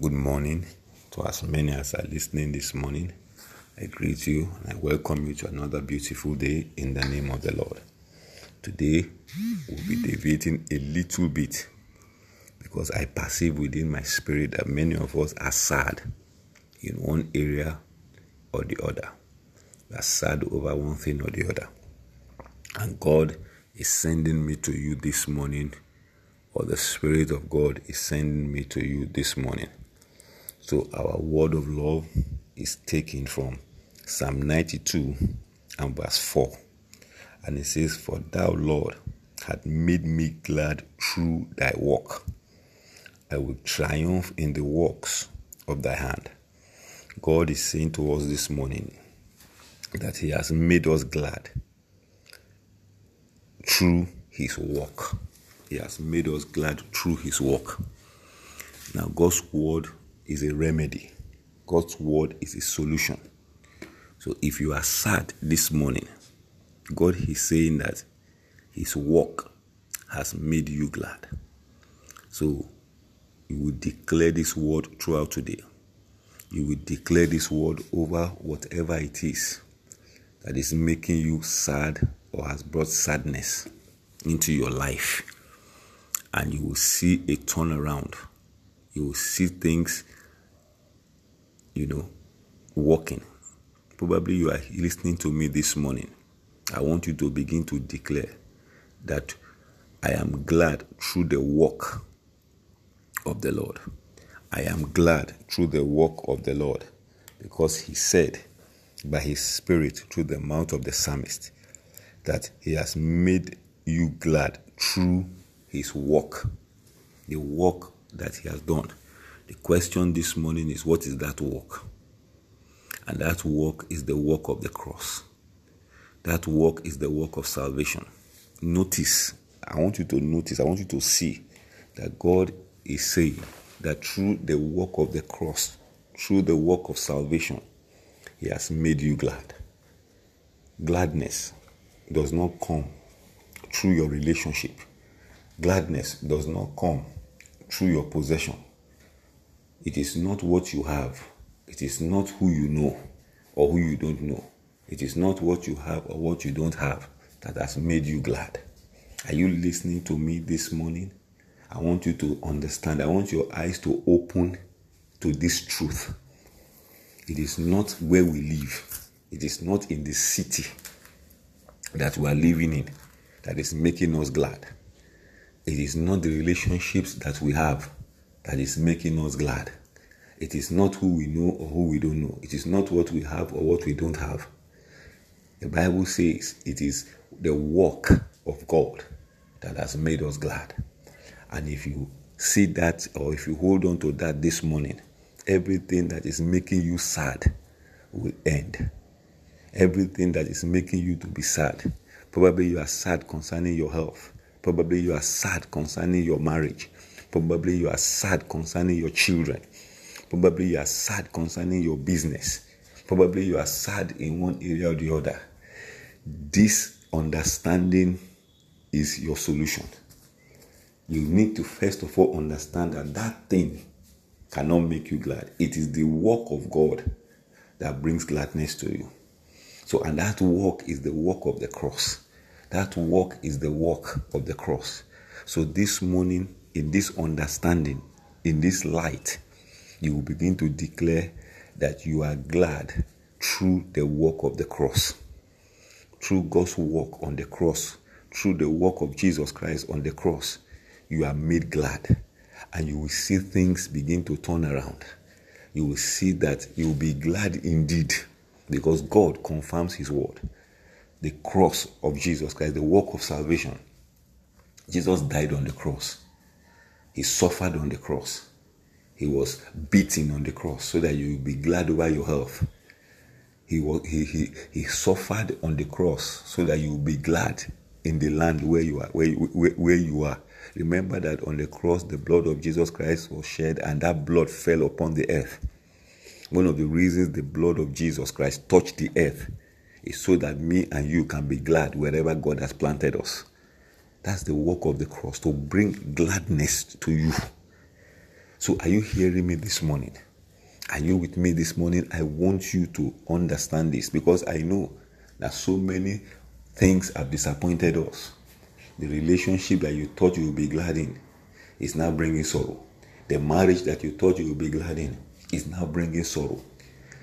Good morning to as many as are listening this morning. I greet you and I welcome you to another beautiful day in the name of the Lord. Today, we'll be deviating a little bit because I perceive within my spirit that many of us are sad in one area or the other. We are sad over one thing or the other. And God is sending me to you this morning, or the Spirit of God is sending me to you this morning so our word of love is taken from Psalm 92 and verse 4. And it says, For thou, Lord, had made me glad through thy work. I will triumph in the works of thy hand. God is saying to us this morning that He has made us glad through His work. He has made us glad through His work. Now, God's word is a remedy. God's word is a solution. So if you are sad this morning, God is saying that his work has made you glad. So you will declare this word throughout today. You will declare this word over whatever it is that is making you sad or has brought sadness into your life. And you will see a turnaround. You will see things you know, walking. Probably you are listening to me this morning. I want you to begin to declare that I am glad through the work of the Lord. I am glad through the work of the Lord because He said by His Spirit through the mouth of the psalmist that He has made you glad through His work, the work that He has done. The question this morning is what is that work? And that work is the work of the cross. That work is the work of salvation. Notice, I want you to notice, I want you to see that God is saying that through the work of the cross, through the work of salvation, He has made you glad. Gladness does not come through your relationship, gladness does not come through your possession it is not what you have. It is not who you know or who you don't know. It is not what you have or what you don't have that has made you glad. Are you listening to me this morning? I want you to understand. I want your eyes to open to this truth. It is not where we live, it is not in the city that we are living in that is making us glad. It is not the relationships that we have that is making us glad. It is not who we know or who we don't know. It is not what we have or what we don't have. The Bible says it is the work of God that has made us glad. And if you see that or if you hold on to that this morning, everything that is making you sad will end. Everything that is making you to be sad. Probably you are sad concerning your health. Probably you are sad concerning your marriage. Probably you are sad concerning your children. Probably you are sad concerning your business. Probably you are sad in one area or the other. This understanding is your solution. You need to first of all understand that that thing cannot make you glad. It is the work of God that brings gladness to you. So, and that work is the work of the cross. That work is the work of the cross. So, this morning, in this understanding, in this light, you will begin to declare that you are glad through the work of the cross, through God's work on the cross, through the work of Jesus Christ on the cross. You are made glad, and you will see things begin to turn around. You will see that you will be glad indeed because God confirms His word. The cross of Jesus Christ, the work of salvation. Jesus died on the cross. He suffered on the cross. He was beaten on the cross so that you will be glad over your health. He, was, he, he, he suffered on the cross so that you will be glad in the land where you are. Where, where, where you are. Remember that on the cross, the blood of Jesus Christ was shed and that blood fell upon the earth. One of the reasons the blood of Jesus Christ touched the earth is so that me and you can be glad wherever God has planted us. That's the work of the cross to bring gladness to you. So, are you hearing me this morning? Are you with me this morning? I want you to understand this because I know that so many things have disappointed us. The relationship that you thought you would be glad in is now bringing sorrow. The marriage that you thought you would be glad in is now bringing sorrow.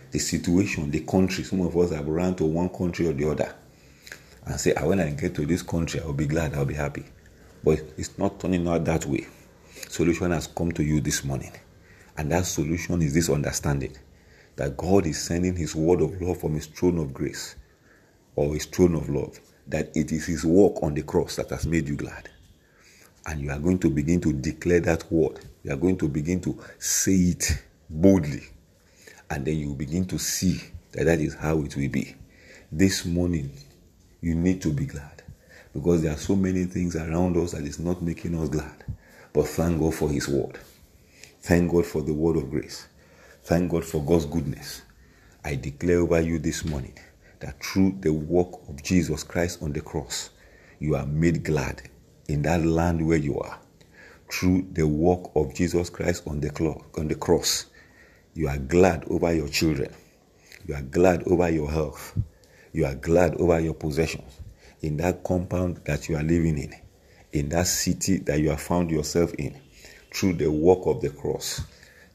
The situation, the country, some of us have run to one country or the other and say, ah, when I get to this country, I'll be glad, I'll be happy. But it's not turning out that way. Solution has come to you this morning. And that solution is this understanding that God is sending His word of love from His throne of grace or His throne of love, that it is His work on the cross that has made you glad. And you are going to begin to declare that word. You are going to begin to say it boldly. And then you begin to see that that is how it will be. This morning, you need to be glad because there are so many things around us that is not making us glad. But thank God for His word. Thank God for the word of grace. Thank God for God's goodness. I declare over you this morning that through the work of Jesus Christ on the cross, you are made glad in that land where you are. Through the work of Jesus Christ on the, on the cross, you are glad over your children. You are glad over your health. You are glad over your possessions in that compound that you are living in, in that city that you have found yourself in through the work of the cross,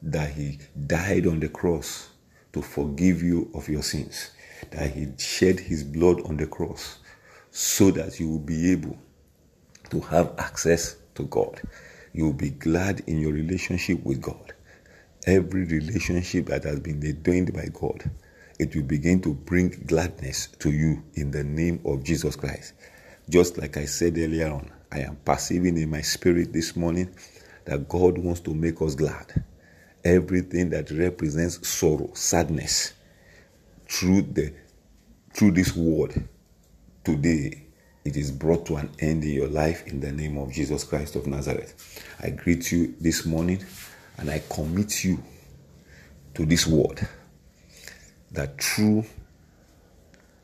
that He died on the cross to forgive you of your sins, that He shed His blood on the cross so that you will be able to have access to God. You will be glad in your relationship with God. Every relationship that has been ordained by God, it will begin to bring gladness to you in the name of Jesus Christ. Just like I said earlier on, I am perceiving in my spirit this morning that God wants to make us glad. Everything that represents sorrow, sadness, through the through this word today, it is brought to an end in your life in the name of Jesus Christ of Nazareth. I greet you this morning and I commit you to this word that through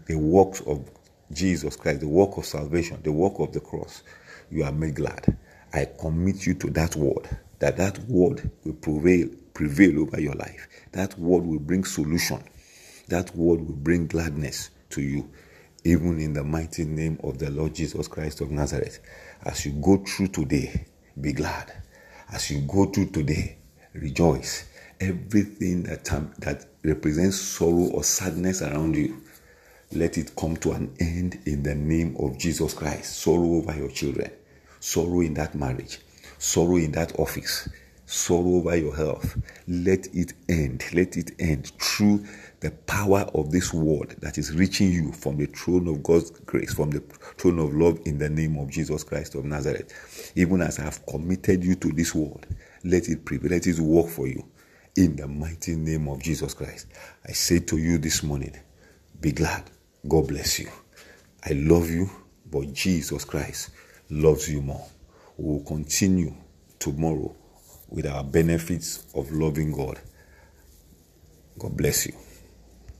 the works of Jesus Christ, the work of salvation, the work of the cross, you are made glad. I commit you to that word, that that word will prevail, prevail over your life. That word will bring solution. That word will bring gladness to you, even in the mighty name of the Lord Jesus Christ of Nazareth. As you go through today, be glad. As you go through today, rejoice. Everything that, that represents sorrow or sadness around you, let it come to an end in the name of Jesus Christ. Sorrow over your children, sorrow in that marriage, sorrow in that office, sorrow over your health. Let it end. Let it end through the power of this word that is reaching you from the throne of God's grace, from the throne of love in the name of Jesus Christ of Nazareth. Even as I have committed you to this word, let it prevail, let it work for you in the mighty name of Jesus Christ. I say to you this morning, be glad. God bless you. I love you, but Jesus Christ loves you more. We will continue tomorrow with our benefits of loving God. God bless you.